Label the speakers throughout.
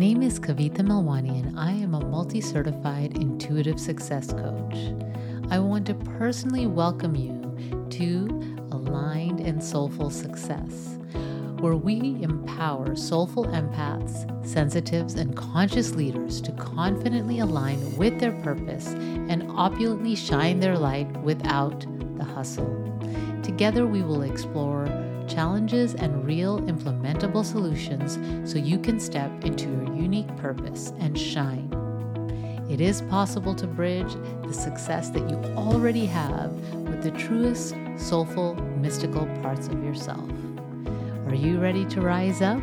Speaker 1: name is Kavita Melwani, and I am a multi certified intuitive success coach. I want to personally welcome you to Aligned and Soulful Success, where we empower soulful empaths, sensitives, and conscious leaders to confidently align with their purpose and opulently shine their light without the hustle. Together, we will explore challenges and real implementable solutions so you can step into your unique purpose and shine. It is possible to bridge the success that you already have with the truest, soulful, mystical parts of yourself. Are you ready to rise up?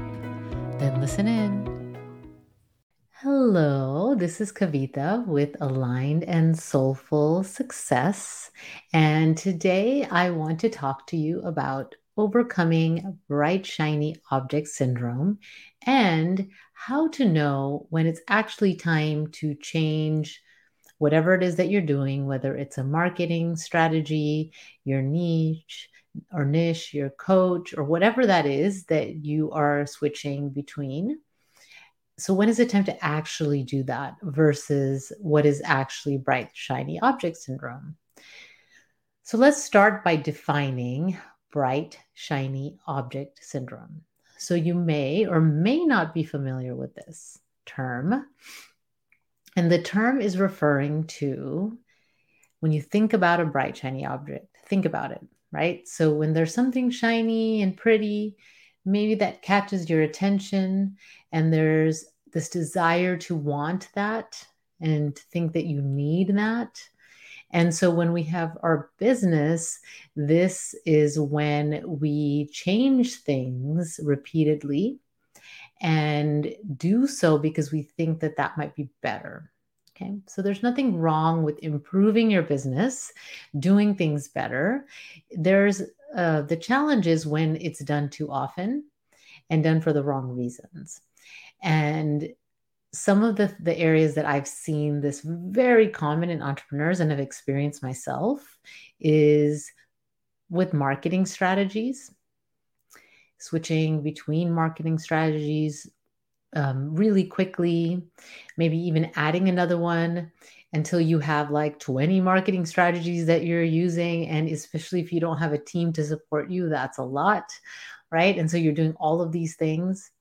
Speaker 1: Then listen in. Hello, this is Kavita with Aligned and Soulful Success. And today I want to talk to you about overcoming bright, shiny object syndrome, and how to know when it's actually time to change whatever it is that you're doing, whether it's a marketing strategy, your niche, or niche, your coach, or whatever that is that you are switching between. So, when is it time to actually do that versus what is actually bright, shiny object syndrome? So, let's start by defining bright, shiny object syndrome. So you may or may not be familiar with this term. And the term is referring to when you think about a bright, shiny object, think about it, right? So when there's something shiny and pretty, maybe that catches your attention, and there's this desire to want that and think that you need that and so when we have our business, this is when we change things repeatedly and do so because we think that that might be better. Okay, so there's nothing wrong with improving your business, doing things better. There's uh, the challenge is when it's done too often and done for the wrong reasons. And some of the, the areas that I've seen this very common in entrepreneurs and have experienced myself is with marketing strategies, switching between marketing strategies um, really quickly, maybe even adding another one until you have like 20 marketing strategies that you're using. And especially if you don't have a team to support you, that's a lot, right? And so you're doing all of these things.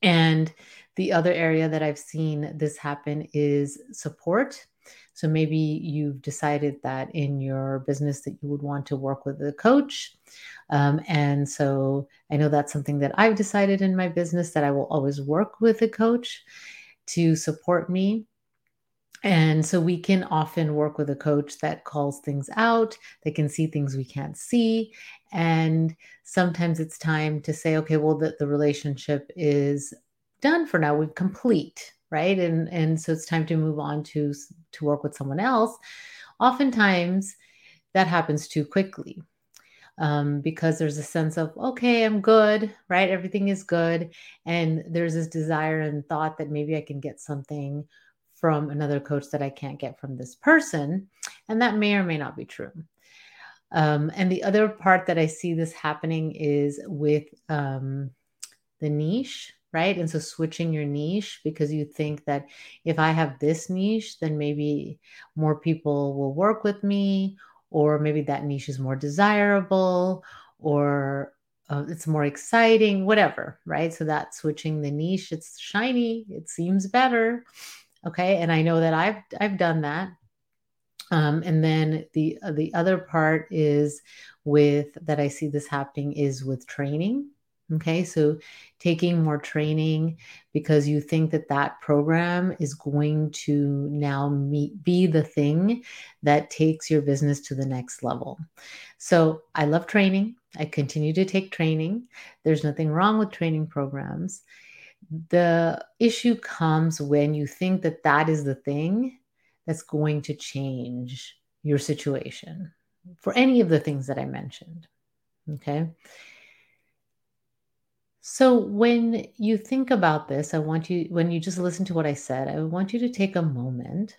Speaker 1: And the other area that I've seen this happen is support. So maybe you've decided that in your business that you would want to work with a coach. Um, and so I know that's something that I've decided in my business that I will always work with a coach to support me. And so we can often work with a coach that calls things out, that can see things we can't see. And sometimes it's time to say, okay, well, the, the relationship is done for now. We've complete, right? And and so it's time to move on to to work with someone else. Oftentimes, that happens too quickly. Um, because there's a sense of okay i'm good right everything is good and there's this desire and thought that maybe i can get something from another coach that i can't get from this person and that may or may not be true um, and the other part that i see this happening is with um, the niche right? And so switching your niche because you think that if I have this niche, then maybe more people will work with me, or maybe that niche is more desirable, or uh, it's more exciting, whatever, right? So that switching the niche, it's shiny, it seems better, okay. And I know that I've I've done that. Um, and then the uh, the other part is with that I see this happening is with training Okay, so taking more training because you think that that program is going to now meet, be the thing that takes your business to the next level. So I love training. I continue to take training. There's nothing wrong with training programs. The issue comes when you think that that is the thing that's going to change your situation for any of the things that I mentioned. Okay. So when you think about this, I want you, when you just listen to what I said, I want you to take a moment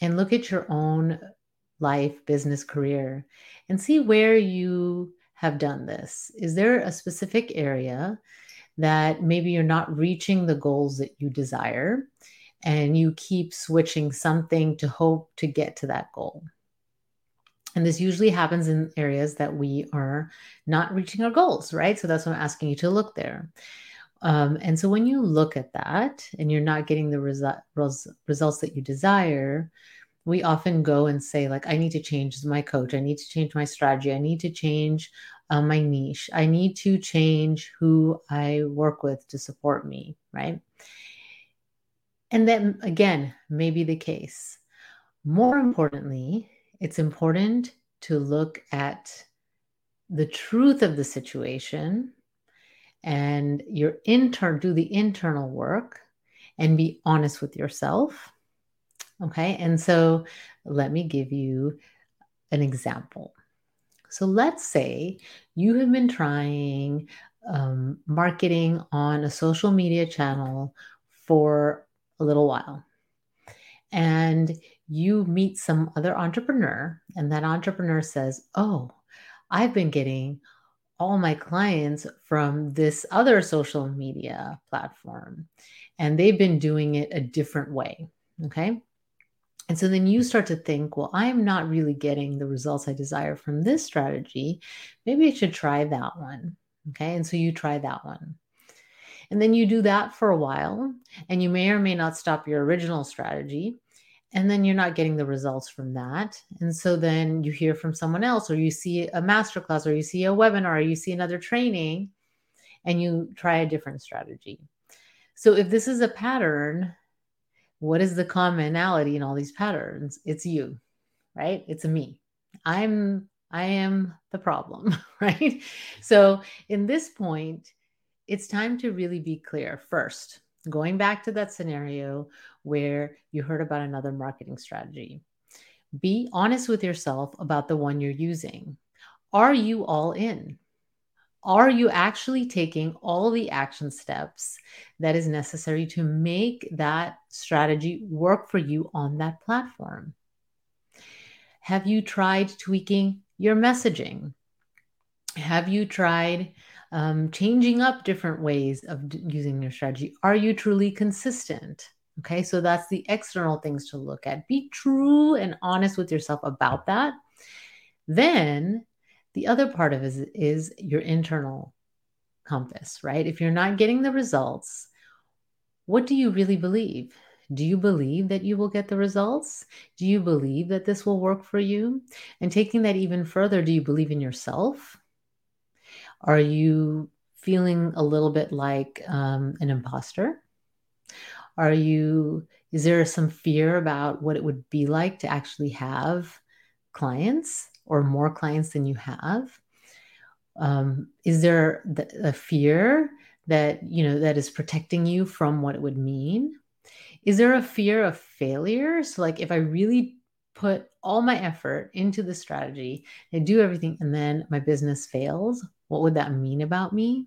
Speaker 1: and look at your own life, business, career, and see where you have done this. Is there a specific area that maybe you're not reaching the goals that you desire and you keep switching something to hope to get to that goal. And this usually happens in areas that we are not reaching our goals, right? So that's why I'm asking you to look there. Um, and so when you look at that and you're not getting the resu- res- results that you desire, we often go and say, like, I need to change my coach. I need to change my strategy. I need to change uh, my niche. I need to change who I work with to support me, right? And that, again, may be the case. More importantly, it's important to look at the truth of the situation and your intern do the internal work and be honest with yourself okay? And so let me give you an example. So let's say you have been trying um, marketing on a social media channel for a little while and you meet some other entrepreneur and that entrepreneur says oh i've been getting all my clients from this other social media platform and they've been doing it a different way okay and so then you start to think, well, I'm not really getting the results I desire from this strategy. Maybe I should try that one. Okay. And so you try that one. And then you do that for a while, and you may or may not stop your original strategy. And then you're not getting the results from that. And so then you hear from someone else, or you see a masterclass, or you see a webinar, or you see another training, and you try a different strategy. So if this is a pattern, what is the commonality in all these patterns? It's you, right? It's a me. I'm I am the problem, right? So in this point, it's time to really be clear. First, going back to that scenario where you heard about another marketing strategy. Be honest with yourself about the one you're using. Are you all in? Are you actually taking all the action steps that is necessary to make that strategy work for you on that platform? Have you tried tweaking your messaging? Have you tried um, changing up different ways of d- using your strategy? Are you truly consistent? Okay, so that's the external things to look at. Be true and honest with yourself about that. Then the other part of it is, is your internal compass, right? If you're not getting the results, what do you really believe? Do you believe that you will get the results? Do you believe that this will work for you? And taking that even further, do you believe in yourself? Are you feeling a little bit like um, an imposter? Are you, is there some fear about what it would be like to actually have clients? or more clients than you have? Um, is there a fear that you know that is protecting you from what it would mean? Is there a fear of failure? So, like, if I really put all my effort into the strategy and do everything, and then my business fails, what would that mean about me?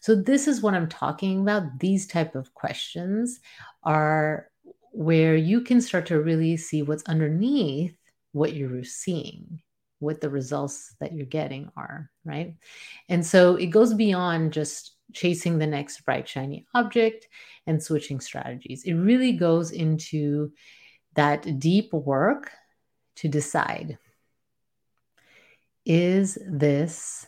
Speaker 1: So, this is what I'm talking about. These type of questions are where you can start to really see what's underneath what you're seeing, what the results that you're getting are, right? And so it goes beyond just chasing the next bright, shiny object and switching strategies. It really goes into that deep work to decide is this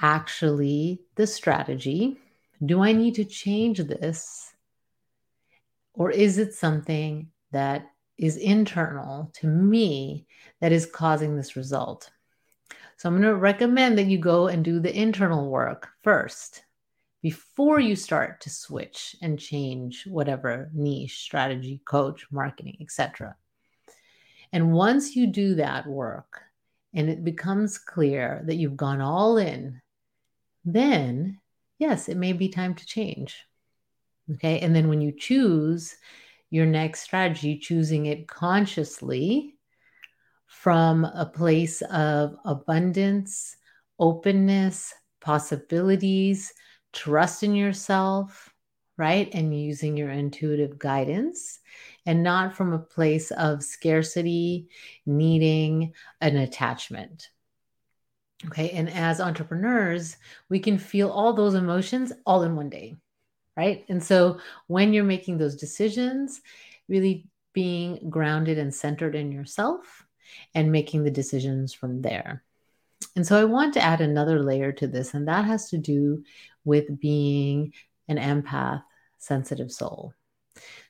Speaker 1: actually the strategy? Do I need to change this? Or is it something that is internal to me that is causing this result. So I'm going to recommend that you go and do the internal work first before you start to switch and change whatever niche, strategy, coach, marketing, etc. And once you do that work and it becomes clear that you've gone all in, then yes, it may be time to change. Okay. And then when you choose your next strategy, choosing it consciously from a place of abundance, openness, possibilities, trust in yourself, right? And using your intuitive guidance, and not from a place of scarcity, needing an attachment. Okay. And as entrepreneurs, we can feel all those emotions all in one day. Right. And so when you're making those decisions, really being grounded and centered in yourself and making the decisions from there. And so I want to add another layer to this, and that has to do with being an empath, sensitive soul.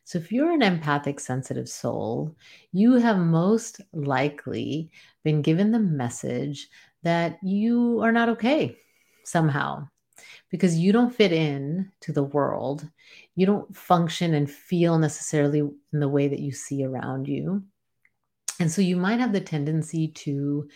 Speaker 1: So, if you're an empathic, sensitive soul, you have most likely been given the message that you are not okay somehow because you don't fit in to the world. You don't function and feel necessarily in the way that you see around you. And so you might have the tendency to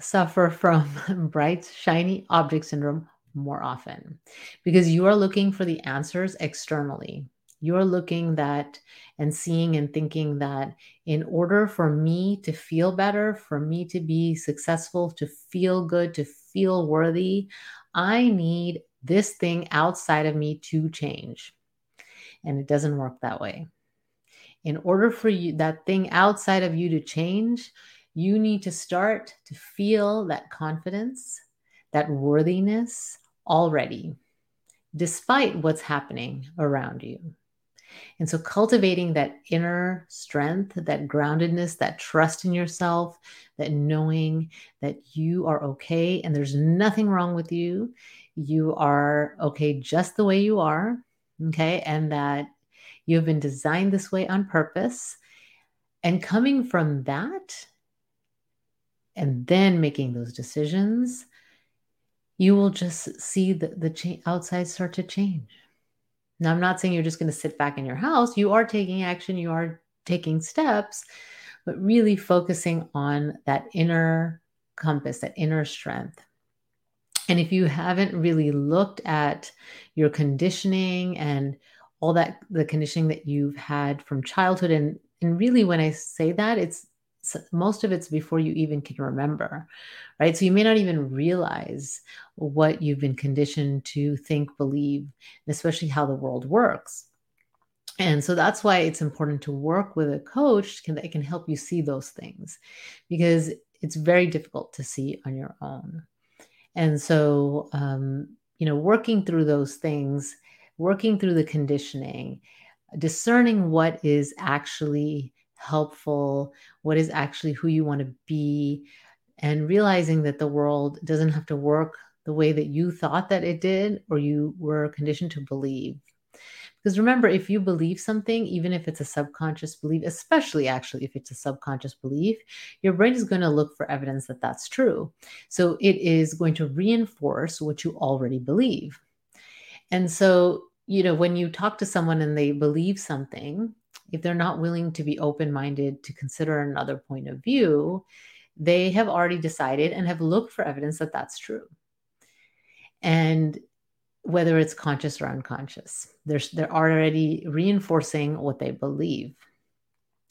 Speaker 1: suffer from bright, shiny object syndrome more often because you are looking for the answers externally. You're looking that and seeing and thinking that in order for me to feel better, for me to be successful, to feel good, to feel worthy, I need this thing outside of me to change. And it doesn't work that way. In order for you that thing outside of you to change, you need to start to feel that confidence, that worthiness already, despite what's happening around you. And so, cultivating that inner strength, that groundedness, that trust in yourself, that knowing that you are okay and there's nothing wrong with you. You are okay just the way you are. Okay. And that you have been designed this way on purpose. And coming from that, and then making those decisions, you will just see the, the cha- outside start to change. Now, I'm not saying you're just going to sit back in your house. You are taking action, you are taking steps, but really focusing on that inner compass, that inner strength. And if you haven't really looked at your conditioning and all that, the conditioning that you've had from childhood, and, and really when I say that, it's most of it's before you even can remember, right? So you may not even realize what you've been conditioned to think, believe, especially how the world works. And so that's why it's important to work with a coach can, that can help you see those things because it's very difficult to see on your own. And so, um, you know, working through those things, working through the conditioning, discerning what is actually helpful, what is actually who you want to be, and realizing that the world doesn't have to work the way that you thought that it did or you were conditioned to believe. Because remember, if you believe something, even if it's a subconscious belief, especially actually if it's a subconscious belief, your brain is going to look for evidence that that's true. So it is going to reinforce what you already believe. And so, you know, when you talk to someone and they believe something, if they're not willing to be open minded to consider another point of view, they have already decided and have looked for evidence that that's true. And whether it's conscious or unconscious, they're, they're already reinforcing what they believe.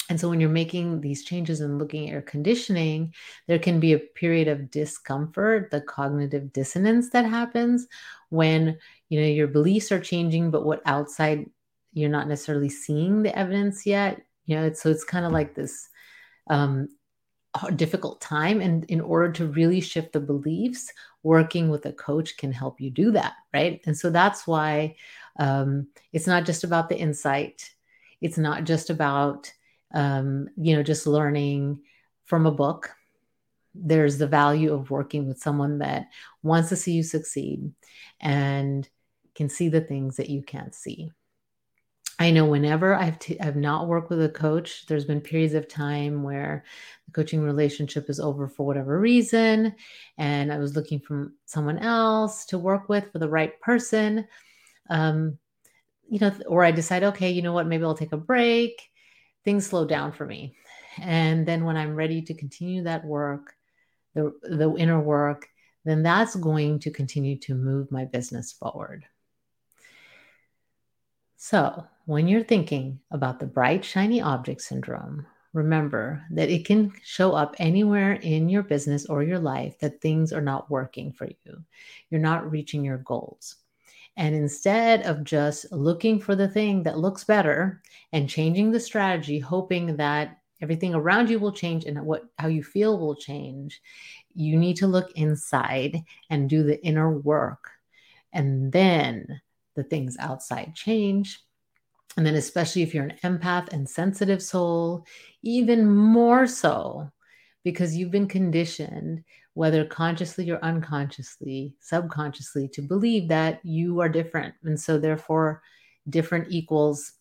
Speaker 1: And so when you're making these changes and looking at your conditioning, there can be a period of discomfort, the cognitive dissonance that happens when you know your beliefs are changing, but what outside you're not necessarily seeing the evidence yet you know it's, so it's kind of like this um, difficult time and in order to really shift the beliefs working with a coach can help you do that right? And so that's why um, it's not just about the insight. It's not just about um, you know just learning from a book. There's the value of working with someone that wants to see you succeed and can see the things that you can't see I know whenever I've t- I've not worked with a coach, there's been periods of time where the coaching relationship is over for whatever reason, and I was looking for someone else to work with for the right person. Um, you know, or I decide, okay, you know what, maybe I'll take a break. Things slow down for me, and then when I'm ready to continue that work, the the inner work, then that's going to continue to move my business forward. So, when you're thinking about the bright, shiny object syndrome, remember that it can show up anywhere in your business or your life that things are not working for you. You're not reaching your goals. And instead of just looking for the thing that looks better and changing the strategy, hoping that everything around you will change and what how you feel will change you need to look inside and do the inner work and then the things outside change and then especially if you're an empath and sensitive soul even more so because you've been conditioned whether consciously or unconsciously subconsciously to believe that you are different and so therefore different equals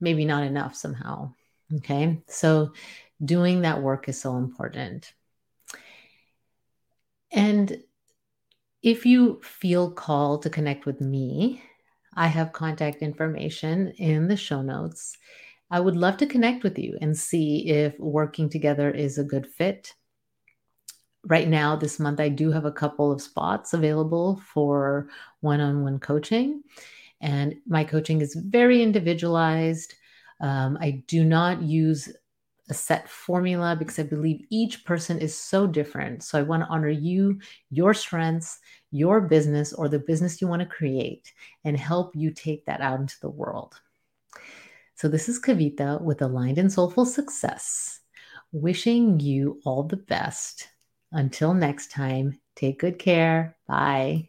Speaker 1: maybe not enough somehow Okay. So doing that work is so important. And if you feel called to connect with me, I have contact information in the show notes. I would love to connect with you and see if working together is a good fit. Right now, this month, I do have a couple of spots available for one on one coaching. And my coaching is very individualized. Um, I do not use a set formula because I believe each person is so different. So I want to honor you, your strengths, your business, or the business you want to create, and help you take that out into the world. So this is Kavita with Aligned and Soulful Success, wishing you all the best. Until next time, take good care. Bye.